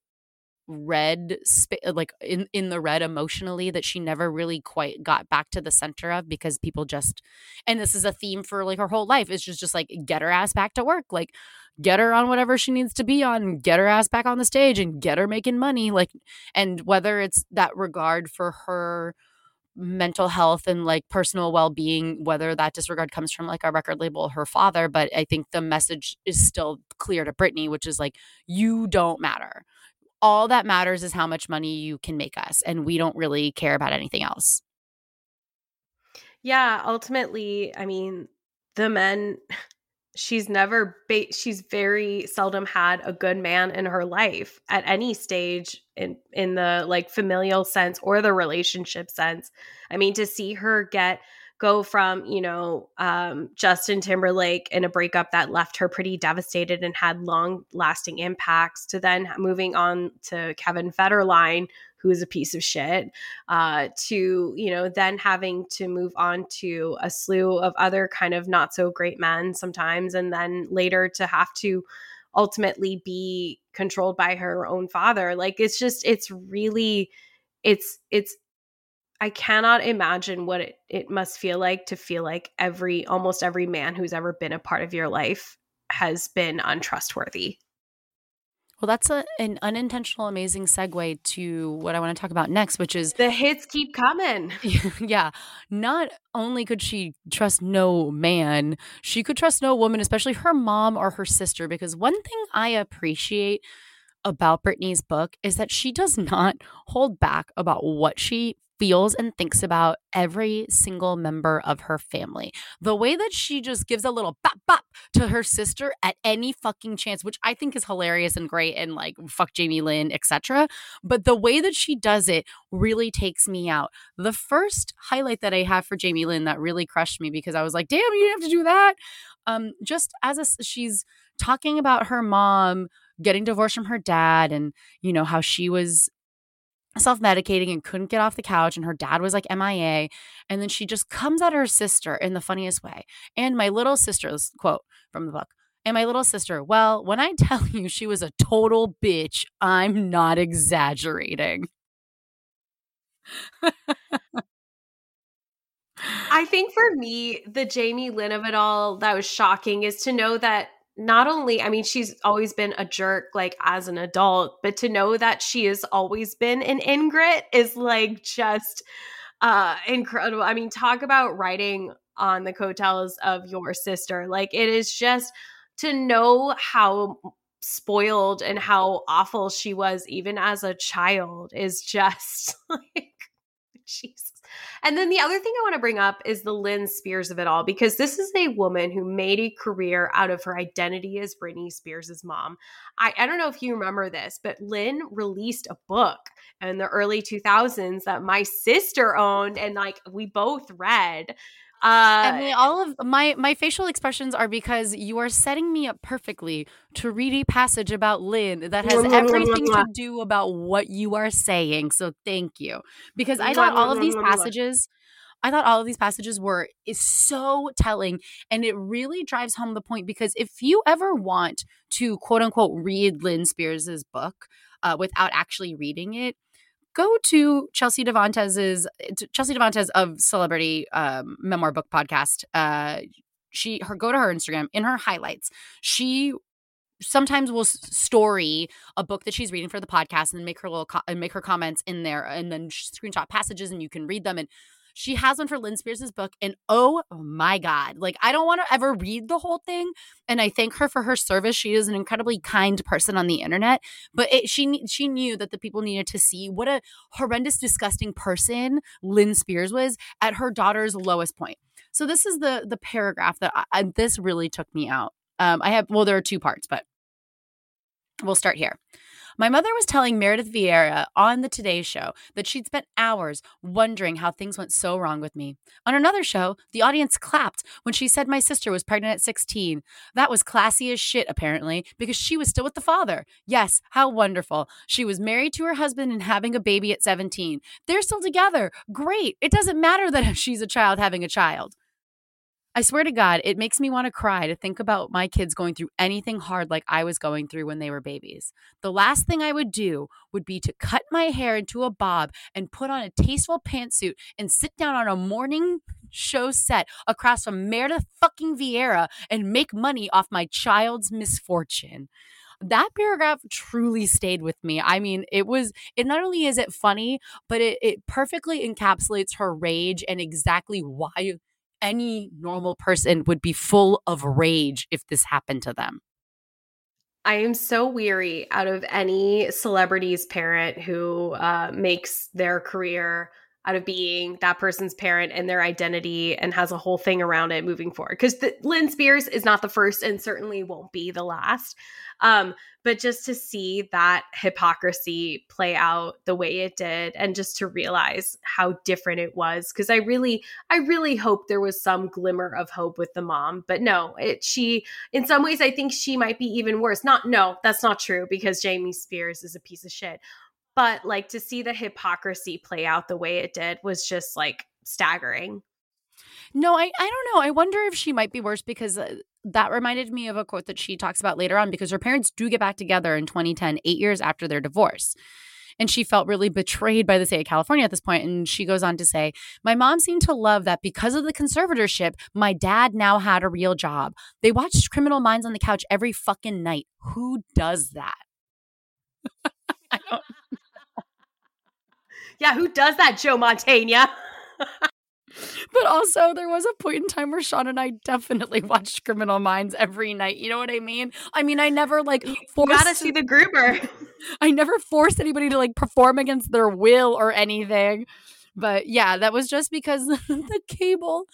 red like in in the red emotionally that she never really quite got back to the center of because people just and this is a theme for like her whole life is just just like get her ass back to work like get her on whatever she needs to be on get her ass back on the stage and get her making money like and whether it's that regard for her mental health and like personal well-being whether that disregard comes from like our record label her father but i think the message is still clear to britney which is like you don't matter all that matters is how much money you can make us and we don't really care about anything else Yeah, ultimately, I mean, the men she's never ba- she's very seldom had a good man in her life at any stage in in the like familial sense or the relationship sense. I mean, to see her get go from, you know, um Justin Timberlake in a breakup that left her pretty devastated and had long lasting impacts to then moving on to Kevin Federline who is a piece of shit uh, to you know then having to move on to a slew of other kind of not so great men sometimes and then later to have to ultimately be controlled by her own father. Like it's just it's really it's it's i cannot imagine what it, it must feel like to feel like every almost every man who's ever been a part of your life has been untrustworthy. Well that's a, an unintentional amazing segue to what i want to talk about next which is the hits keep coming. Yeah not only could she trust no man she could trust no woman especially her mom or her sister because one thing i appreciate about Britney's book is that she does not hold back about what she feels and thinks about every single member of her family. The way that she just gives a little bop bop to her sister at any fucking chance, which I think is hilarious and great and like fuck Jamie Lynn, etc. But the way that she does it really takes me out. The first highlight that I have for Jamie Lynn that really crushed me because I was like, damn, you didn't have to do that. Um, just as a, she's talking about her mom getting divorced from her dad and, you know, how she was self medicating and couldn't get off the couch, and her dad was like MIA. And then she just comes at her sister in the funniest way. And my little sister's quote from the book. And my little sister, well, when I tell you she was a total bitch, I'm not exaggerating. I think for me, the Jamie Lynn of it all that was shocking is to know that not only, I mean, she's always been a jerk like as an adult, but to know that she has always been an Ingrid is like just uh incredible. I mean, talk about writing on the coattails of your sister. Like it is just to know how spoiled and how awful she was even as a child is just like Jesus. And then the other thing I want to bring up is the Lynn Spears of it all, because this is a woman who made a career out of her identity as Britney Spears' mom. I, I don't know if you remember this, but Lynn released a book in the early 2000s that my sister owned and like we both read uh, Emily, all of my my facial expressions are because you are setting me up perfectly to read a passage about Lynn that has mm-hmm, mm-hmm, everything to mm-hmm. do about what you are saying. So thank you, because I thought all of these passages. I thought all of these passages were is so telling and it really drives home the point because if you ever want to quote unquote read Lynn Spears's book uh, without actually reading it, go to Chelsea Devantez's Chelsea Devantez of Celebrity um, Memoir Book Podcast. Uh, she her go to her Instagram in her highlights. She sometimes will story a book that she's reading for the podcast and make her little co- and make her comments in there and then screenshot passages and you can read them and she has one for Lynn Spears' book, and oh my God, like I don't want to ever read the whole thing. And I thank her for her service. She is an incredibly kind person on the internet, but it, she she knew that the people needed to see what a horrendous, disgusting person Lynn Spears was at her daughter's lowest point. So this is the the paragraph that I, I, this really took me out. Um, I have well, there are two parts, but we'll start here. My mother was telling Meredith Vieira on the Today Show that she'd spent hours wondering how things went so wrong with me. On another show, the audience clapped when she said my sister was pregnant at 16. That was classy as shit, apparently, because she was still with the father. Yes, how wonderful. She was married to her husband and having a baby at 17. They're still together. Great. It doesn't matter that she's a child having a child. I swear to God, it makes me want to cry to think about my kids going through anything hard like I was going through when they were babies. The last thing I would do would be to cut my hair into a bob and put on a tasteful pantsuit and sit down on a morning show set across from Meredith fucking Vieira and make money off my child's misfortune that paragraph truly stayed with me. I mean, it was it not only is it funny, but it, it perfectly encapsulates her rage and exactly why any normal person would be full of rage if this happened to them. I am so weary out of any celebrity's parent who uh, makes their career out of being that person's parent and their identity and has a whole thing around it moving forward. Because Lynn Spears is not the first and certainly won't be the last. Um, but just to see that hypocrisy play out the way it did and just to realize how different it was because i really i really hope there was some glimmer of hope with the mom but no it she in some ways i think she might be even worse not no that's not true because jamie spears is a piece of shit but like to see the hypocrisy play out the way it did was just like staggering no, I, I don't know. I wonder if she might be worse because uh, that reminded me of a quote that she talks about later on because her parents do get back together in 2010, eight years after their divorce. And she felt really betrayed by the state of California at this point. And she goes on to say, My mom seemed to love that because of the conservatorship, my dad now had a real job. They watched Criminal Minds on the couch every fucking night. Who does that? yeah, who does that, Joe Mantegna? but also there was a point in time where Sean and I definitely watched Criminal Minds every night. You know what I mean? I mean, I never like forced you gotta see the grouper. I never forced anybody to like perform against their will or anything. But yeah, that was just because the cable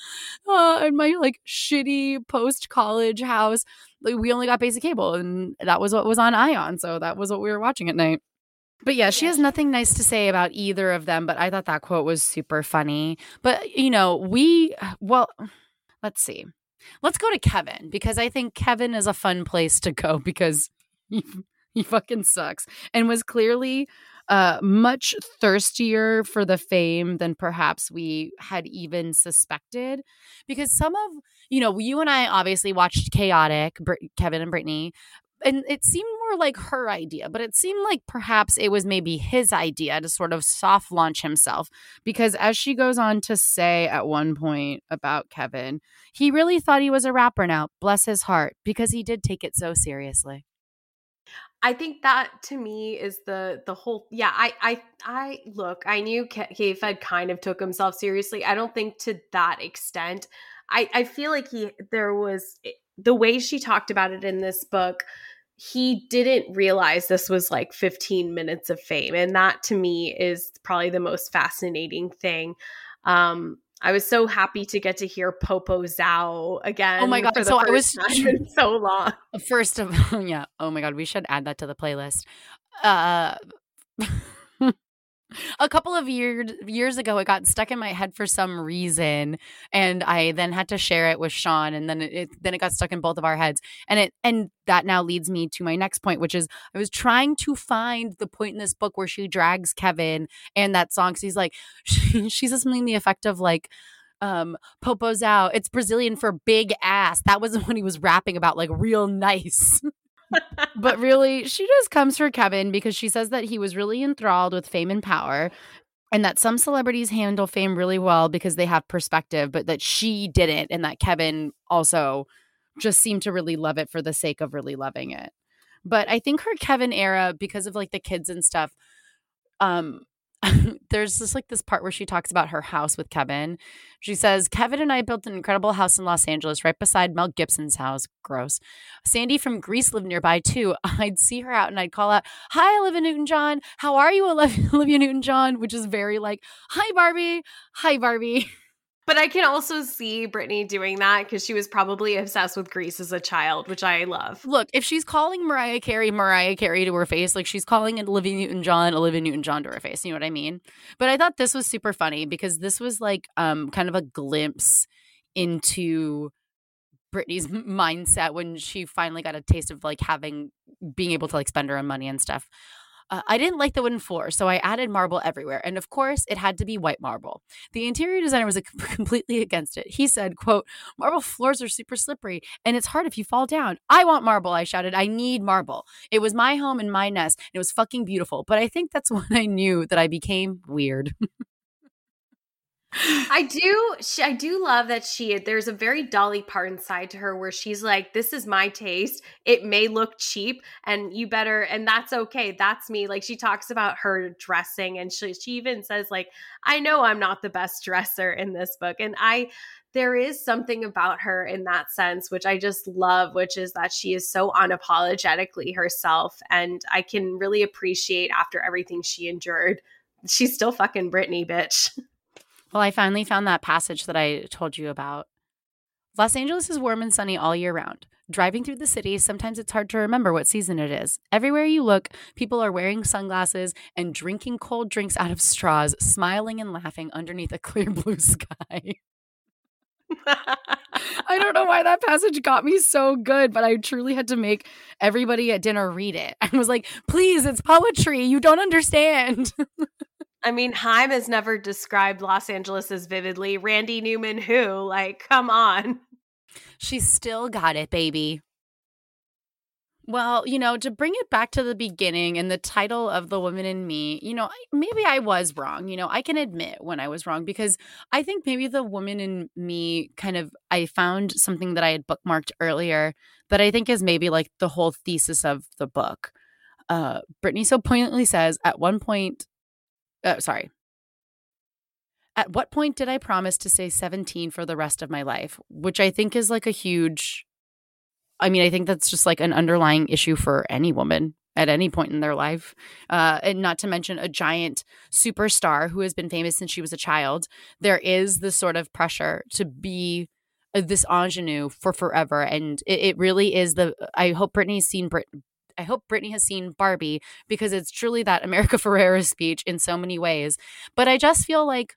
uh, in my like shitty post college house, like, we only got basic cable, and that was what was on Ion. So that was what we were watching at night. But yeah, she has nothing nice to say about either of them. But I thought that quote was super funny. But, you know, we, well, let's see. Let's go to Kevin because I think Kevin is a fun place to go because he, he fucking sucks and was clearly uh, much thirstier for the fame than perhaps we had even suspected. Because some of, you know, you and I obviously watched Chaotic, Br- Kevin and Britney, and it seemed like her idea, but it seemed like perhaps it was maybe his idea to sort of soft launch himself. Because as she goes on to say at one point about Kevin, he really thought he was a rapper now, bless his heart, because he did take it so seriously. I think that to me is the the whole yeah I I I look I knew K Fed kind of took himself seriously I don't think to that extent I I feel like he there was eh, the way she talked about it in this book he didn't realize this was like 15 minutes of fame and that to me is probably the most fascinating thing um I was so happy to get to hear Popozão again. Oh my god! So I was so long. First of all, yeah. Oh my god, we should add that to the playlist. Uh, a couple of years years ago it got stuck in my head for some reason and i then had to share it with sean and then it, it, then it got stuck in both of our heads and it and that now leads me to my next point which is i was trying to find the point in this book where she drags kevin and that song because he's like she, she says something the effect of like um popo's out. It's brazilian for big ass. That was when he was rapping about like real nice but really, she just comes for Kevin because she says that he was really enthralled with fame and power and that some celebrities handle fame really well because they have perspective, but that she didn't, and that Kevin also just seemed to really love it for the sake of really loving it. But I think her Kevin era, because of like the kids and stuff, um, there's just like this part where she talks about her house with Kevin. She says, Kevin and I built an incredible house in Los Angeles right beside Mel Gibson's house. Gross. Sandy from Grease lived nearby too. I'd see her out and I'd call out, Hi, Olivia Newton John. How are you, Olivia Newton John? Which is very like, Hi, Barbie. Hi, Barbie. But I can also see Britney doing that because she was probably obsessed with Grease as a child, which I love. Look, if she's calling Mariah Carey Mariah Carey to her face, like she's calling Olivia Newton John Olivia Newton John to her face. You know what I mean? But I thought this was super funny because this was like um kind of a glimpse into Britney's mindset when she finally got a taste of like having being able to like spend her own money and stuff. Uh, I didn't like the wooden floor, so I added marble everywhere. And of course, it had to be white marble. The interior designer was completely against it. He said, quote, marble floors are super slippery and it's hard if you fall down. I want marble, I shouted. I need marble. It was my home and my nest. And it was fucking beautiful. But I think that's when I knew that I became weird. I do she, I do love that she there's a very Dolly Parton side to her where she's like this is my taste. It may look cheap and you better and that's okay that's me like she talks about her dressing and she she even says like I know I'm not the best dresser in this book and I there is something about her in that sense which I just love which is that she is so unapologetically herself and I can really appreciate after everything she endured she's still fucking Britney bitch Well, I finally found that passage that I told you about. Los Angeles is warm and sunny all year round. Driving through the city, sometimes it's hard to remember what season it is. Everywhere you look, people are wearing sunglasses and drinking cold drinks out of straws, smiling and laughing underneath a clear blue sky. I don't know why that passage got me so good, but I truly had to make everybody at dinner read it. I was like, please, it's poetry. You don't understand. I mean, Haim has never described Los Angeles as vividly. Randy Newman, who? Like, come on. She's still got it, baby. Well, you know, to bring it back to the beginning and the title of The Woman in Me, you know, maybe I was wrong. You know, I can admit when I was wrong because I think maybe The Woman in Me kind of, I found something that I had bookmarked earlier that I think is maybe like the whole thesis of the book. Uh, Britney so poignantly says, at one point, uh, sorry. At what point did I promise to say 17 for the rest of my life? Which I think is like a huge, I mean, I think that's just like an underlying issue for any woman at any point in their life. Uh, and not to mention a giant superstar who has been famous since she was a child. There is this sort of pressure to be uh, this ingenue for forever. And it, it really is the, I hope Britney's seen Brit, I hope Britney has seen Barbie because it's truly that America Ferrera speech in so many ways. But I just feel like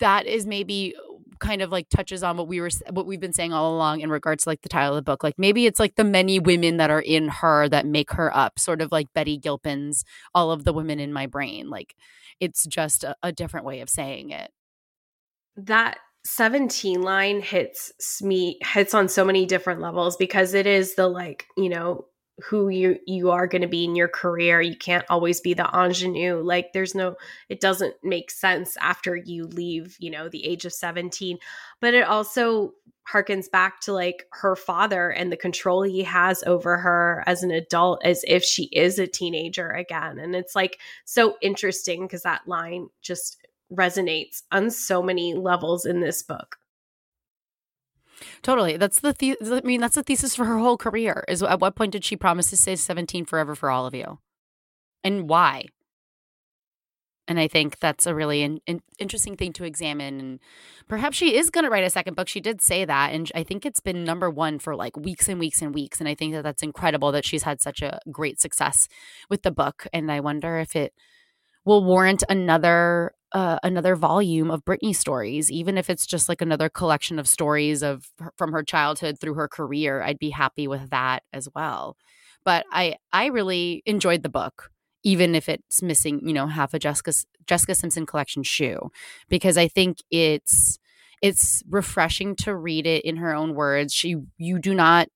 that is maybe kind of like touches on what we were what we've been saying all along in regards to like the title of the book. Like maybe it's like the many women that are in her that make her up sort of like betty gilpin's all of the women in my brain. Like it's just a, a different way of saying it. That 17 line hits me hits on so many different levels because it is the like you know who you you are going to be in your career. You can't always be the ingenue. Like there's no it doesn't make sense after you leave you know the age of 17 but it also harkens back to like her father and the control he has over her as an adult as if she is a teenager again. And it's like so interesting because that line just resonates on so many levels in this book. Totally. That's the, the I mean that's the thesis for her whole career. Is at what point did she promise to stay 17 forever for all of you? And why? And I think that's a really in, in, interesting thing to examine. And perhaps she is going to write a second book. She did say that. And I think it's been number one for like weeks and weeks and weeks. And I think that that's incredible that she's had such a great success with the book. And I wonder if it will warrant another uh, another volume of Britney stories, even if it's just like another collection of stories of from her childhood through her career. I'd be happy with that as well. But I I really enjoyed the book, even if it's missing you know half a Jessica Jessica Simpson collection shoe, because I think it's it's refreshing to read it in her own words. She you do not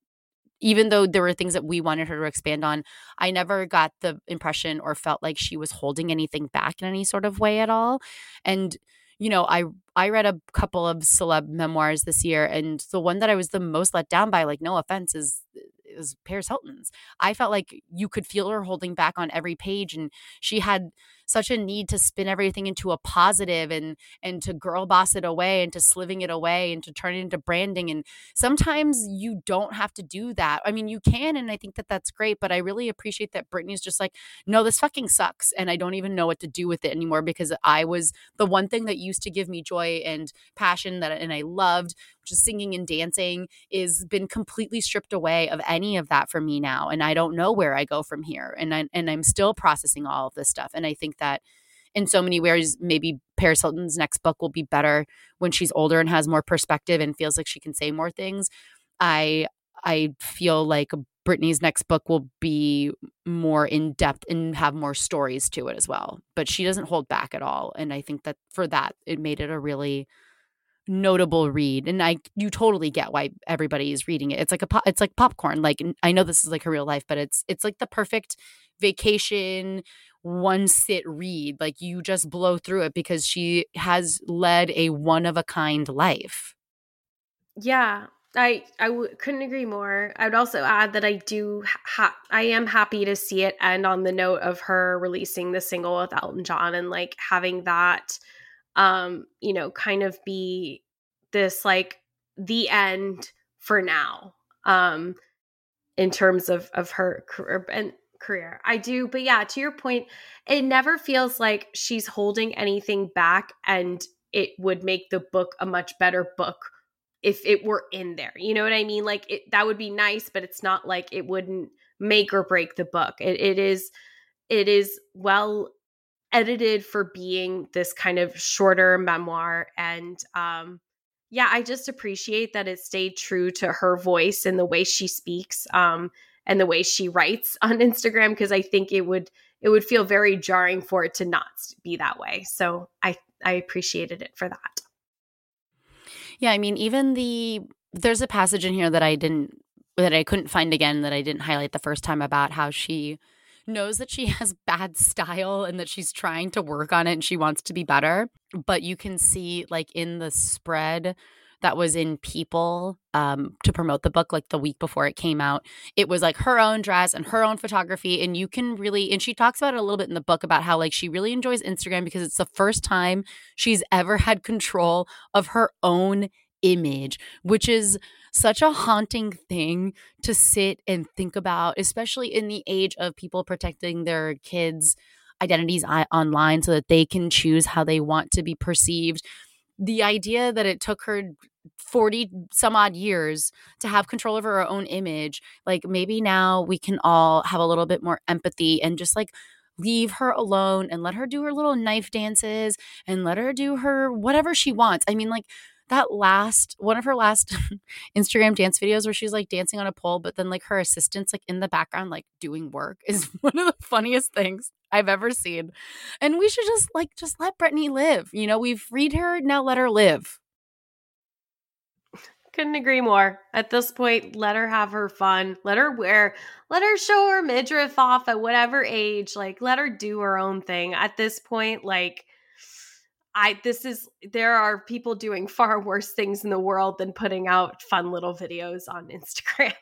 even though there were things that we wanted her to expand on, I never got the impression or felt like she was holding anything back in any sort of way at all. And you know, I I read a couple of celeb memoirs this year, and the one that I was the most let down by, like no offense, is is Paris Hilton's. I felt like you could feel her holding back on every page, and she had such a need to spin everything into a positive and and to girl boss it away and to sliving it away and to turn it into branding. And sometimes you don't have to do that. I mean you can and i think that that's great but i really appreciate that britney's just like no this fucking sucks and i don't even know what to do with it anymore because i was the one thing that used to give me joy and passion that and i loved which is singing and dancing is been completely stripped away of any of that for me now and i don't know where i go from here and I, and i'm still processing all of this stuff and i think that in so many ways, maybe Paris Hilton's next book will be better when she's older and has more perspective and feels like she can say more things. I I feel like Britney's next book will be more in depth and have more stories to it as well. But she doesn't hold back at all, and I think that for that, it made it a really notable read and i you totally get why everybody is reading it it's like a it's like popcorn like i know this is like her real life but it's it's like the perfect vacation one sit read. Like you just blow through it because she has led a one of a kind life. Yeah, I I w- couldn't agree more. I would also add that I do ha- I am happy to see it end on the note of her releasing the single with Elton John and like having that um you know kind of be this like the end for now um in terms of of her career and career. I do, but yeah, to your point, it never feels like she's holding anything back and it would make the book a much better book if it were in there. You know what I mean? Like it that would be nice, but it's not like it wouldn't make or break the book. It, it is it is well edited for being this kind of shorter memoir and um yeah, I just appreciate that it stayed true to her voice and the way she speaks. Um and the way she writes on Instagram because I think it would it would feel very jarring for it to not be that way. So I I appreciated it for that. Yeah, I mean even the there's a passage in here that I didn't that I couldn't find again that I didn't highlight the first time about how she knows that she has bad style and that she's trying to work on it and she wants to be better. But you can see like in the spread that was in People um, to promote the book like the week before it came out. It was like her own dress and her own photography. And you can really, and she talks about it a little bit in the book about how like she really enjoys Instagram because it's the first time she's ever had control of her own image, which is such a haunting thing to sit and think about, especially in the age of people protecting their kids' identities online so that they can choose how they want to be perceived. The idea that it took her 40 some odd years to have control over our own image like maybe now we can all have a little bit more empathy and just like leave her alone and let her do her little knife dances and let her do her whatever she wants i mean like that last one of her last Instagram dance videos where she's like dancing on a pole, but then like her assistant's like in the background, like doing work is one of the funniest things I've ever seen. And we should just like just let Britney live. You know, we've freed her, now let her live. Couldn't agree more. At this point, let her have her fun. Let her wear, let her show her midriff off at whatever age. Like, let her do her own thing. At this point, like, I, this is, there are people doing far worse things in the world than putting out fun little videos on Instagram.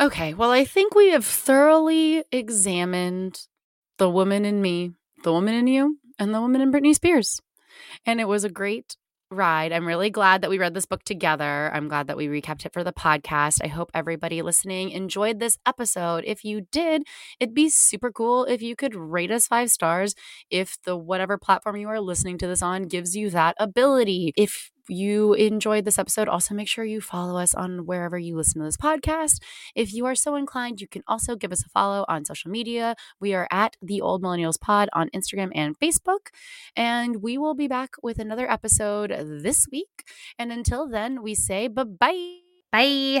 Okay. Well, I think we have thoroughly examined the woman in me, the woman in you, and the woman in Britney Spears. And it was a great ride. I'm really glad that we read this book together. I'm glad that we recapped it for the podcast. I hope everybody listening enjoyed this episode. If you did, it'd be super cool if you could rate us five stars if the whatever platform you are listening to this on gives you that ability. If you enjoyed this episode, also make sure you follow us on wherever you listen to this podcast. If you are so inclined, you can also give us a follow on social media. We are at the Old Millennials Pod on Instagram and Facebook. And we will be back with another episode this week. And until then, we say bye bye.